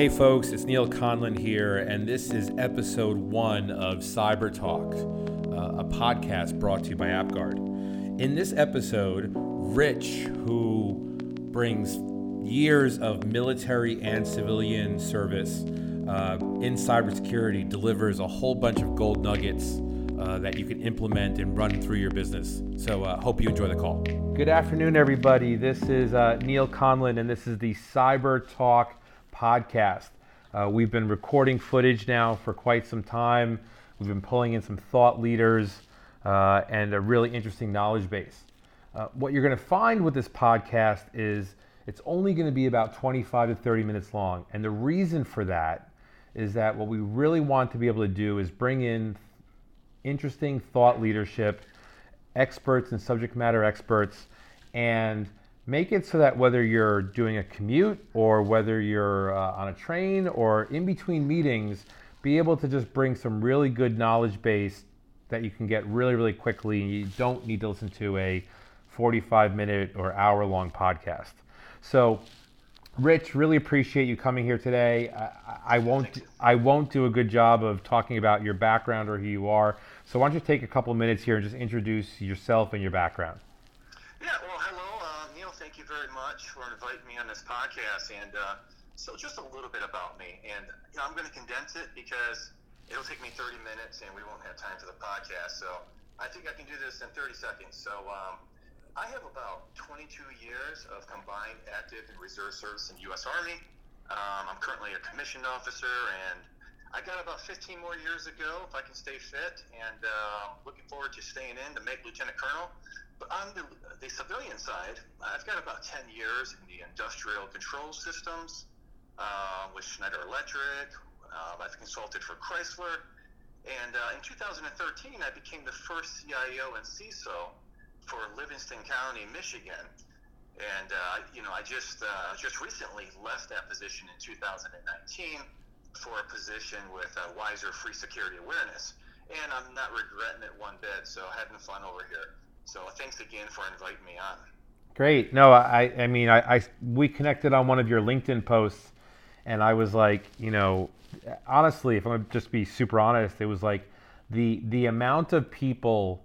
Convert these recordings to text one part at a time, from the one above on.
Hey folks, it's Neil Conlon here, and this is episode one of Cyber Talk, uh, a podcast brought to you by AppGuard. In this episode, Rich, who brings years of military and civilian service uh, in cybersecurity, delivers a whole bunch of gold nuggets uh, that you can implement and run through your business. So, uh, hope you enjoy the call. Good afternoon, everybody. This is uh, Neil Conlon, and this is the Cyber Talk podcast. Uh, we've been recording footage now for quite some time. We've been pulling in some thought leaders uh, and a really interesting knowledge base. Uh, what you're going to find with this podcast is it's only going to be about 25 to 30 minutes long. And the reason for that is that what we really want to be able to do is bring in interesting thought leadership, experts and subject matter experts, and make it so that whether you're doing a commute or whether you're uh, on a train or in between meetings, be able to just bring some really good knowledge base that you can get really, really quickly. You don't need to listen to a 45 minute or hour long podcast. So, Rich, really appreciate you coming here today. I, I won't I won't do a good job of talking about your background or who you are. So why don't you take a couple minutes here and just introduce yourself and your background? Yeah, well, hello, uh, Neil. Thank you very much for inviting me on this podcast. And uh, so, just a little bit about me, and you know, I'm going to condense it because it'll take me 30 minutes, and we won't have time for the podcast. So, I think I can do this in 30 seconds. So, um, I have about 22 years of combined active and reserve service in the U.S. Army. Um, I'm currently a commissioned officer, and I got about 15 more years ago if I can stay fit, and uh, looking forward to staying in to make lieutenant colonel. But on the, the civilian side, I've got about 10 years in the industrial control systems uh, with Schneider Electric. Uh, I've consulted for Chrysler. And uh, in 2013, I became the first CIO and CISO for Livingston County, Michigan. And, uh, you know, I just, uh, just recently left that position in 2019 for a position with uh, Wizer Free Security Awareness. And I'm not regretting it one bit, so having fun over here. So thanks again for inviting me on. Great. No, I, I mean, I, I, we connected on one of your LinkedIn posts, and I was like, you know, honestly, if I'm gonna just be super honest, it was like the the amount of people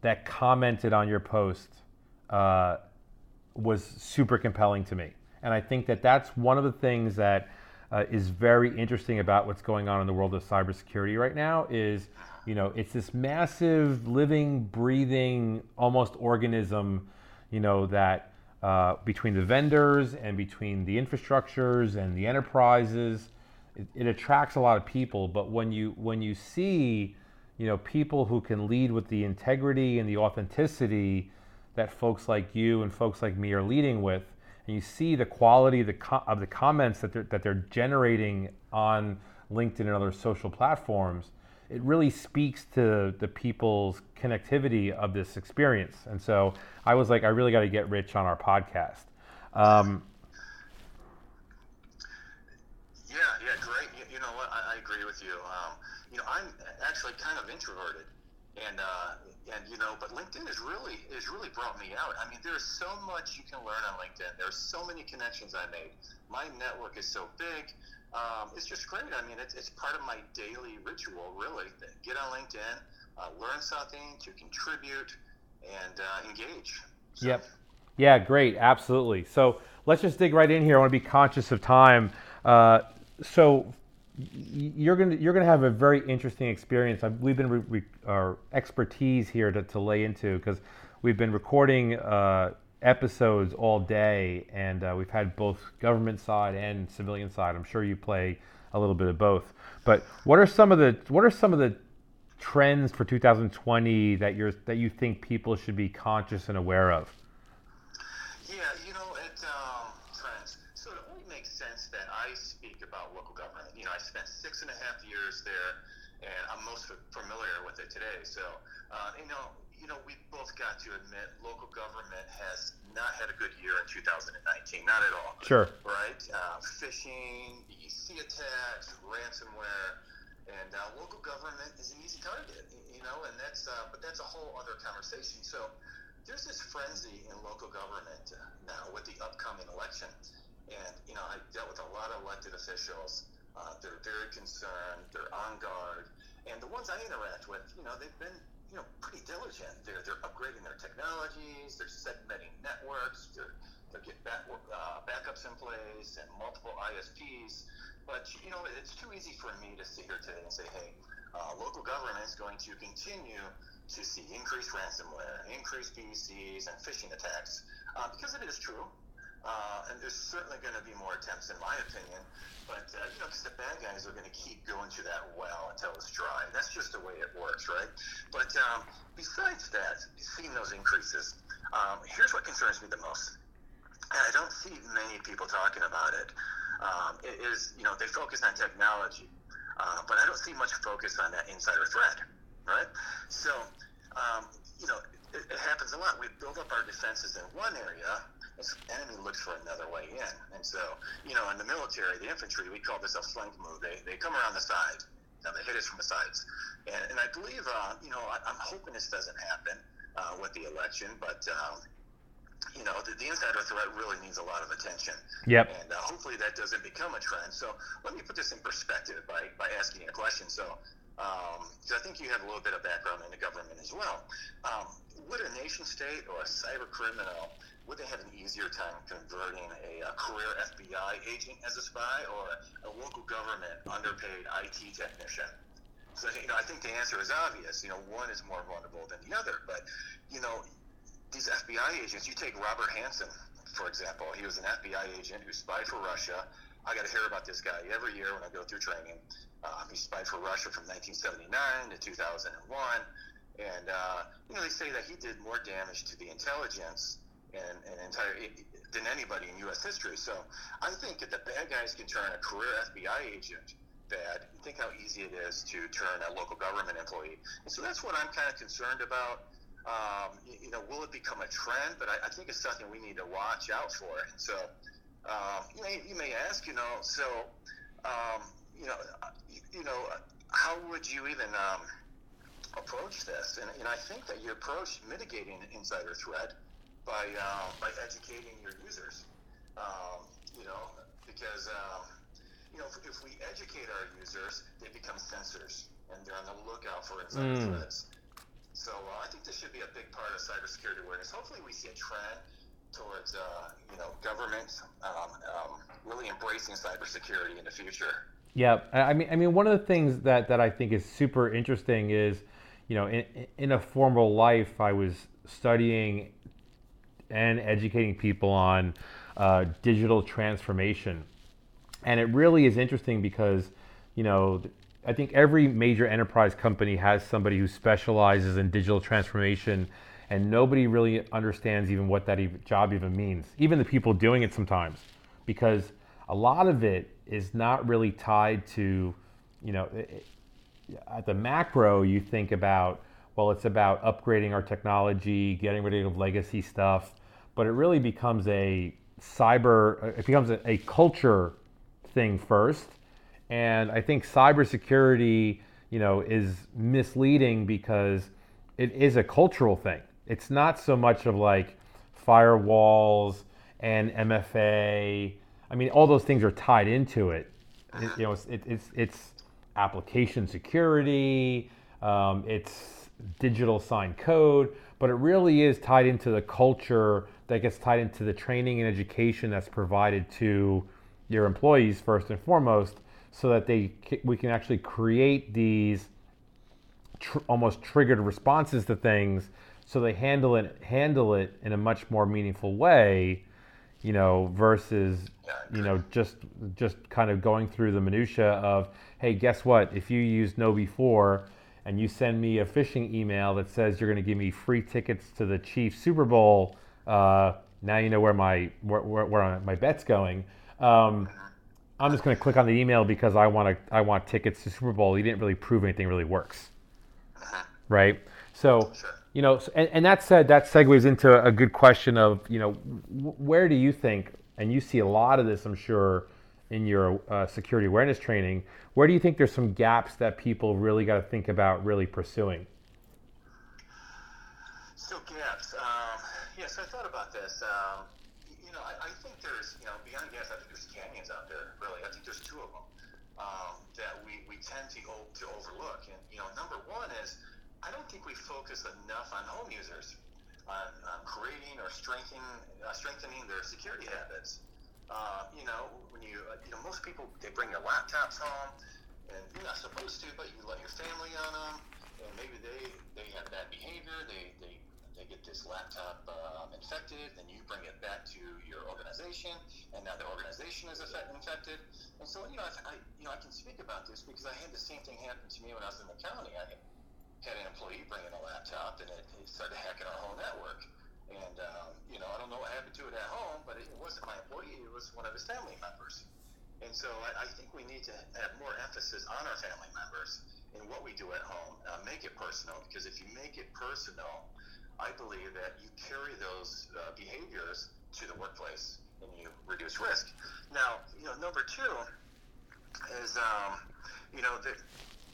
that commented on your post uh, was super compelling to me, and I think that that's one of the things that uh, is very interesting about what's going on in the world of cybersecurity right now is you know it's this massive living breathing almost organism you know that uh, between the vendors and between the infrastructures and the enterprises it, it attracts a lot of people. But when you when you see you know people who can lead with the integrity and the authenticity that folks like you and folks like me are leading with and you see the quality of the, co- of the comments that they're, that they're generating on LinkedIn and other social platforms, it really speaks to the people's connectivity of this experience. And so I was like, I really got to get Rich on our podcast. Um, yeah, yeah, great. You, you know what? I, I, agree with you. Um, you know, I'm actually kind of introverted, and uh, and you know, but LinkedIn has really has really brought me out. I mean, there's so much you can learn on LinkedIn. There's so many connections I made. My network is so big. Um, it's just great. I mean, it's, it's part of my daily ritual, really. Get on LinkedIn, uh, learn something, to contribute, and uh, engage. So. Yep. Yeah, great. Absolutely. So let's just dig right in here. I want to be conscious of time. Uh, so you're going to you're going to have a very interesting experience. We've been re, re, our expertise here to, to lay into because we've been recording uh, episodes all day, and uh, we've had both government side and civilian side. I'm sure you play a little bit of both. But what are some of the what are some of the trends for 2020 that you're that you think people should be conscious and aware of? Six and a half years there, and I'm most familiar with it today. So, uh, you know, you know, we both got to admit local government has not had a good year in 2019, not at all. Sure. Right? Uh, phishing, EC attacks, ransomware, and uh, local government is an easy target. You know, and that's uh, but that's a whole other conversation. So. There's this frenzy in local government uh, now with the upcoming election And, you know, I dealt with a lot of elected officials. Uh, they're very concerned, they're on guard. And the ones I interact with, you know, they've been, you know, pretty diligent. They're, they're upgrading their technologies, they're segmenting networks, they're, they're getting back, uh, backups in place and multiple ISPs. But, you know, it's too easy for me to sit here today and say, hey, uh, local government is going to continue to see increased ransomware, increased BECs, and phishing attacks, uh, because it is true. Uh, and there's certainly going to be more attempts, in my opinion. But uh, you know, because the bad guys are going to keep going to that well until it's dry. That's just the way it works, right? But um, besides that, seeing those increases, um, here's what concerns me the most. And I don't see many people talking about it. Um, it is, you know, they focus on technology, uh, but I don't see much focus on that insider threat, right? So, um, you know, it, it happens a lot. We build up our defenses in one area, the enemy looks for another way in. And so, you know, in the military, the infantry, we call this a flank move. They, they come around the side. Now they hit us from the sides. And, and I believe, uh, you know, I, I'm hoping this doesn't happen uh, with the election, but, um, you know, the, the insider threat really needs a lot of attention. Yep. And uh, hopefully that doesn't become a trend. So let me put this in perspective by, by asking a question. So, um, I think you have a little bit of background in the government as well. Um, would a nation state or a cyber criminal would they have an easier time converting a, a career FBI agent as a spy or a, local government underpaid IT technician? So you know, I think the answer is obvious. You know, one is more vulnerable than the other. But you know, these FBI agents. You take Robert Hanssen, for example. He was an FBI agent who spied for Russia. I got to hear about this guy every year when I go through training. Um, he spied for Russia from 1979 to 2001, and uh, you know they say that he did more damage to the intelligence and, and entire than anybody in U.S. history. So I think that the bad guys can turn a career FBI agent bad. Think how easy it is to turn a local government employee. And so that's what I'm kind of concerned about. Um, you, you, know, will it become a trend? But I, I, think it's something we need to watch out for. And so um, you, may, you may ask, you know, so um, you know, you, you, know, how would you even um, approach this? And, and I think that you approach mitigating insider threat by uh, by educating your users. Um, you know, because um, you know if, if, we educate our users, they become sensors and they're on the lookout for insider mm. threats. So uh, I think this should be a big part of cybersecurity awareness. Hopefully, we see a trend towards uh, you know government um, um, really embracing cybersecurity in the future. Yeah, I mean, I mean, one of the things that that I think is super interesting is, you know, in, in a formal life, I was studying and educating people on uh, digital transformation. And it really is interesting because, you know, I think every major enterprise company has somebody who specializes in digital transformation, and nobody really understands even what that job even means. Even the people doing it sometimes, because a lot of it is not really tied to, you know, at the macro, you think about, well, it's about upgrading our technology, getting rid of legacy stuff, but it really becomes a cyber, it becomes a, a culture thing first. And I think cybersecurity, you know, is misleading because it is a cultural thing. It's not so much of like firewalls and MFA. I mean, all those things are tied into it. it you know, it's, it, it's, it's application security, um, it's digital signed code, but it really is tied into the culture that gets tied into the training and education that's provided to your employees first and foremost so that they we can actually create these tr- almost triggered responses to things so they handle it handle it in a much more meaningful way you know versus you know just just kind of going through the minutia of hey guess what if you use KnowBe4 and you send me a phishing email that says you're going to give me free tickets to the Chiefs Super Bowl uh, now you know where my where, where, where my bet's going. Um, I'm just going to click on the email because I want to I want tickets to Super Bowl. You didn't really prove anything really works, right? So you know, and, and that said, that segues into a good question of you know, where do you think, and you see a lot of this, I'm sure, in your uh, security awareness training. Where do you think there's some gaps that people really got to think about really pursuing? So gaps. Um, yes, I thought about this. Um, you know, I, I, think there's, you know, beyond gas, I think there's canyons out there, really. I think there's two of them um, that we, we tend to, to overlook. And, you know, number one is I don't think we focus enough on home users, on, on creating or strengthening, uh, strengthening their security habits. Uh, you know, when you, uh, you know, most people, they bring their laptops home, and you're not supposed to, but you let your family on them, and maybe they, they have bad behavior, they, they they get this laptop um, infected, then you bring it back to your organization, and now the organization is infected. And so, you know, I, I, you know, I can speak about this because I had the same thing happen to me when I was in the county. I had an employee bring in a laptop, and it, it started hacking our whole network. And um, you know, I don't know what happened to it at home, but it, wasn't my employee; it was one of his family members. And so, I, I think we need to have more emphasis on our family members in what we do at home. Uh, make it personal, because if you make it personal, I believe that you carry those uh, behaviors to the workplace and you reduce risk. Now, you know, number two is, um, you know, the,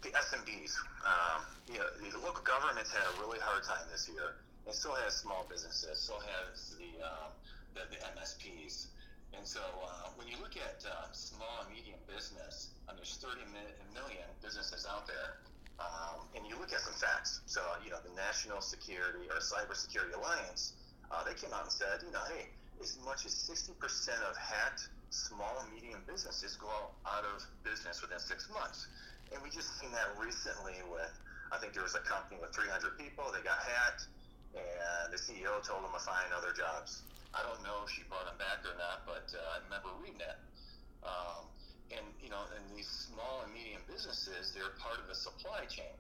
the SMBs. Um, you know, the local governments had a really hard time this year. It still has small businesses, still has the, um, the, the MSPs. And so uh, when you look at uh, small and medium business, and there's 30 million businesses out there, um, and you look at some facts. So, you know, the National Security or Cybersecurity Alliance, uh, they came out and said, you know, hey, as much as 60% of hacked small and medium businesses go out of business within six months. And we just seen that recently with, I think there was a company with 300 people, they got hacked, and the CEO told them to find other jobs. I don't know if she brought them back or not, but uh, I remember reading that. Um, and you know, and these small and medium businesses, they're part of a supply chain.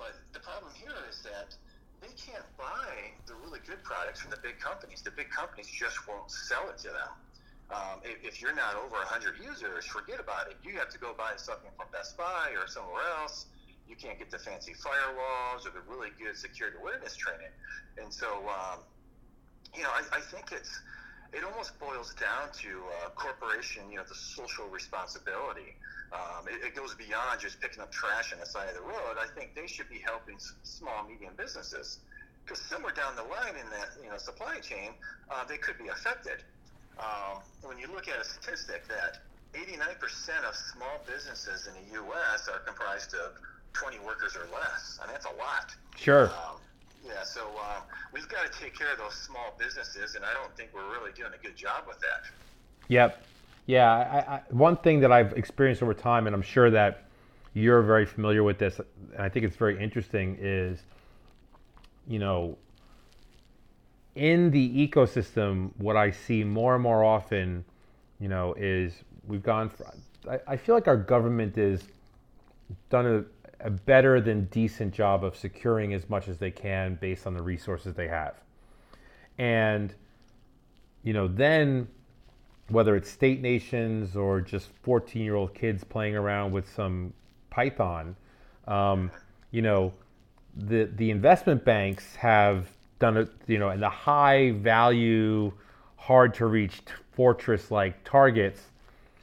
But the problem here is that they can't buy the really good products from the big companies. The big companies just won't sell it to them. Um, if, if, you're not over 100 users, forget about it. You have to go buy something from Best Buy or somewhere else. You can't get the fancy firewalls or the really good security awareness training. And so, um, you know, I, I think it's it almost boils down to uh, corporation, you know, the social responsibility. Um, it, it, goes beyond just picking up trash on the side of the road. I think they should be helping small, medium businesses because somewhere down the line in that you know supply chain, uh, they could be affected. Um, when you look at a statistic that 89% of small businesses in the U.S. are comprised of 20 workers or less, I mean that's a lot. Sure. Um, yeah, so uh, we've got to take care of those small businesses, and I don't think we're really doing a good job with that. Yep. Yeah, I, I, one thing that I've experienced over time, and I'm sure that you're very familiar with this, and I think it's very interesting, is, you know, in the ecosystem, what I see more and more often, you know, is we've gone. For, I, I feel like our government is done a a better than decent job of securing as much as they can based on the resources they have. And, you know, then whether it's state nations or just 14 year old kids playing around with some Python, um, you know, the, the investment banks have done it, you know, and the high value, hard to reach fortress like targets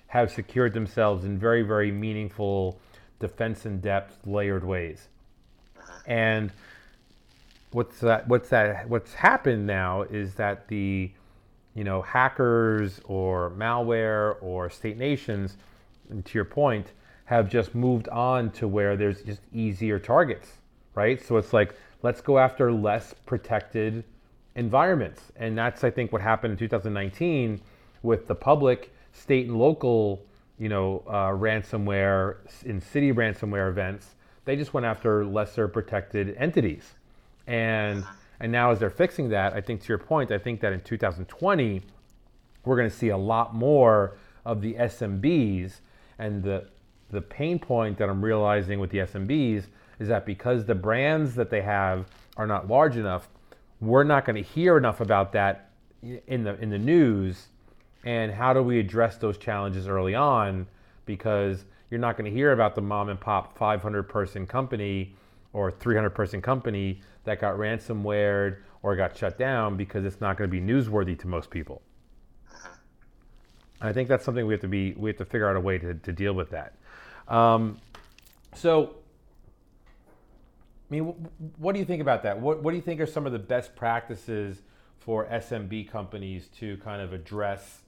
have secured themselves in very, very meaningful defense in depth, layered ways. And what's that? What's that? What's happened now is that the you know hackers or malware or state nations, to your point, have just moved on to where there's just easier targets, right? So it's like let's go after less protected environments, and that's I think what happened in 2019 with the public, state, and local you know, uh, ransomware in city ransomware events. They just went after lesser protected entities, and and now as they're fixing that, I think to your point, I think that in 2020 we're going to see a lot more of the SMBs, and the the pain point that I'm realizing with the SMBs is that because the brands that they have are not large enough, we're not going to hear enough about that in the in the news and how do we address those challenges early on because you're not going to hear about the mom and pop 500 person company or 300 person company that got ransomware or got shut down because it's not going to be newsworthy to most people. I think that's something we have to be we have to figure out a way to, to deal with that. Um, so, I mean, what do you think about that? What, what do you think are some of the best practices for SMB companies to kind of address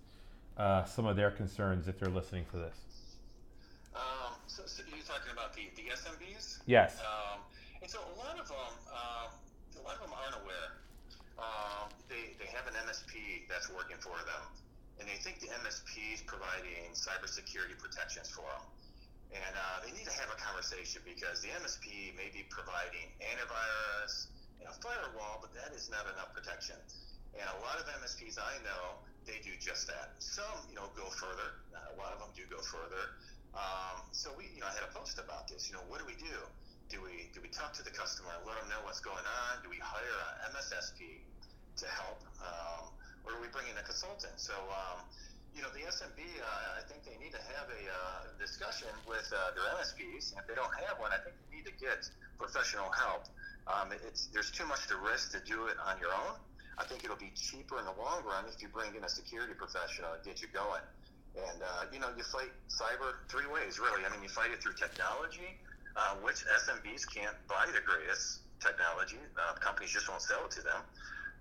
uh, some of their concerns if they're listening for this? Um, so, so you're talking about the, the SMBs? Yes. Um, and so a lot of them, um, a lot of them aren't aware. Um, they, they have an MSP that's working for them, and they think the MSP is providing cybersecurity protections for them. And uh, they need to have a conversation because the MSP may be providing antivirus and a firewall, but that is not enough protection. And a lot of MSPs I know, they do just that. Some, you know, go further. Uh, a lot of them do go further. Um, so we, you know, I had a post about this. You know, what do we do? Do we do we talk to the customer, let them know what's going on? Do we hire a MSSP to help, um, or do we bring in a consultant? So, um, you know, the SMB, uh, I think they need to have a uh, discussion with uh, their MSPs. If they don't have one, I think they need to get professional help. Um, it's there's too much to risk to do it on your own. I think it'll be cheaper in the long run if you bring in a security professional to get you going. And uh, you know, you fight cyber three ways, really. I mean, you fight it through technology, uh, which SMBs can't buy the greatest technology. Uh, companies just won't sell it to them.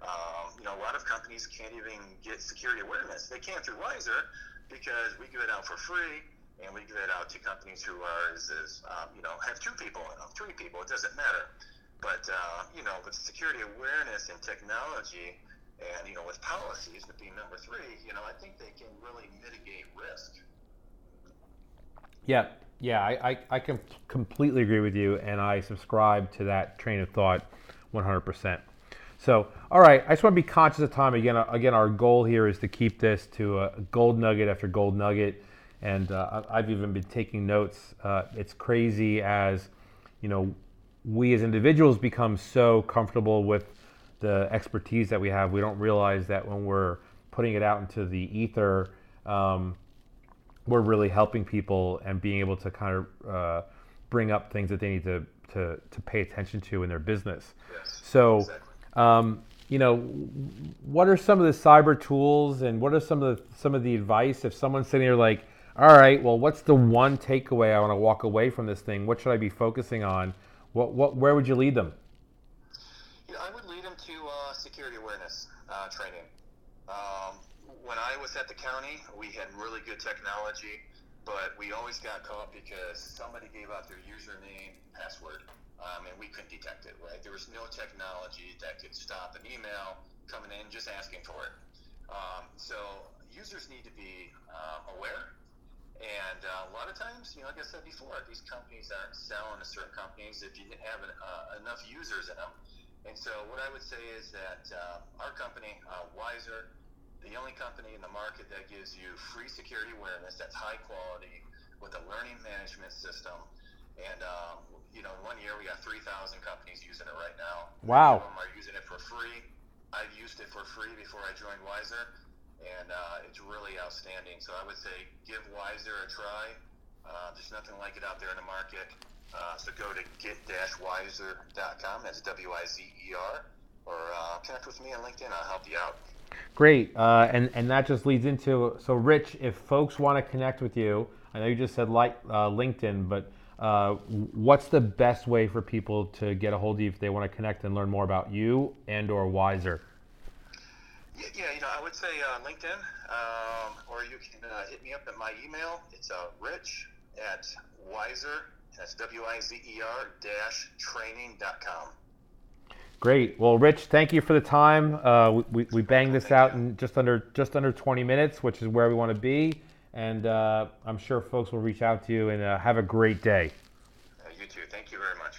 Um, you know, a lot of companies can't even get security awareness. They can through Wizer because we give it out for free, and we give it out to companies who are, is, is um, you know, have two people in them, three people. It doesn't matter. But uh, you know, with security awareness and technology, and you know, with policies, with being number three, you know, I think they can really mitigate risk. Yeah, yeah, I, I, I can completely agree with you, and I subscribe to that train of thought 100%. So, all right, I just want to be conscious of time. Again, again, our goal here is to keep this to a gold nugget after gold nugget, and uh, I've even been taking notes. Uh, it's crazy as you know we as individuals become so comfortable with the expertise that we have, we don't realize that when we're putting it out into the ether, um, we're really helping people and being able to kind of uh, bring up things that they need to, to, to pay attention to in their business. Yes, so, exactly. Um, you know, what are some of the cyber tools and what are some of the, some of the advice if someone's sitting here like, all right, well, what's the one takeaway I want to walk away from this thing? What should I be focusing on? What, what, where would you lead them? I would lead them to uh, security awareness uh, training. Um, when I was at the county, we had really good technology, but we always got caught because somebody gave out their username, password, um, and we couldn't detect it. Right? There was no technology that could stop an email coming in just asking for it. Um, so users need to be uh, aware and uh, a lot of times, you know, like I said before, these companies aren't selling to certain companies if you didn't have an, uh, enough users in them. And so, what I would say is that uh, our company, uh, Wizer, the only company in the market that gives you free security awareness that's high quality with a learning management system. And, um, you know, one year we got 3,000 companies using it right now. Wow. Some are using it for free. I've used it for free before I joined Wizer and uh, it's really outstanding. So I would say give Wizer a try. Uh, there's nothing like it out there in the market. Uh, so go to get-wizer.com. That's W-I-Z-E-R. Or uh, connect with me on LinkedIn. I'll help you out. Great, uh, and and that just leads into so Rich. If folks want to connect with you, I know you just said like uh, LinkedIn, but what's the best way for people to get a hold of you if they want to connect and learn more about you and or Wizer? Yeah, you know, I would say uh, LinkedIn, um, or you can uh, hit me up at my email. It's uh, rich at wizer, that's W-I-Z-E-R dash training.com. Great. Well, Rich, thank you for the time. Uh, we, we banged this out in just under just under 20 minutes, which is where we want to be. And uh, I'm sure folks will reach out to you and uh, have a great day. Uh, you too. Thank you very much.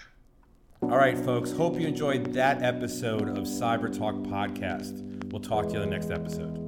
All right, folks. Hope you enjoyed that episode of Cyber Talk Podcast. We'll talk to you in the next episode.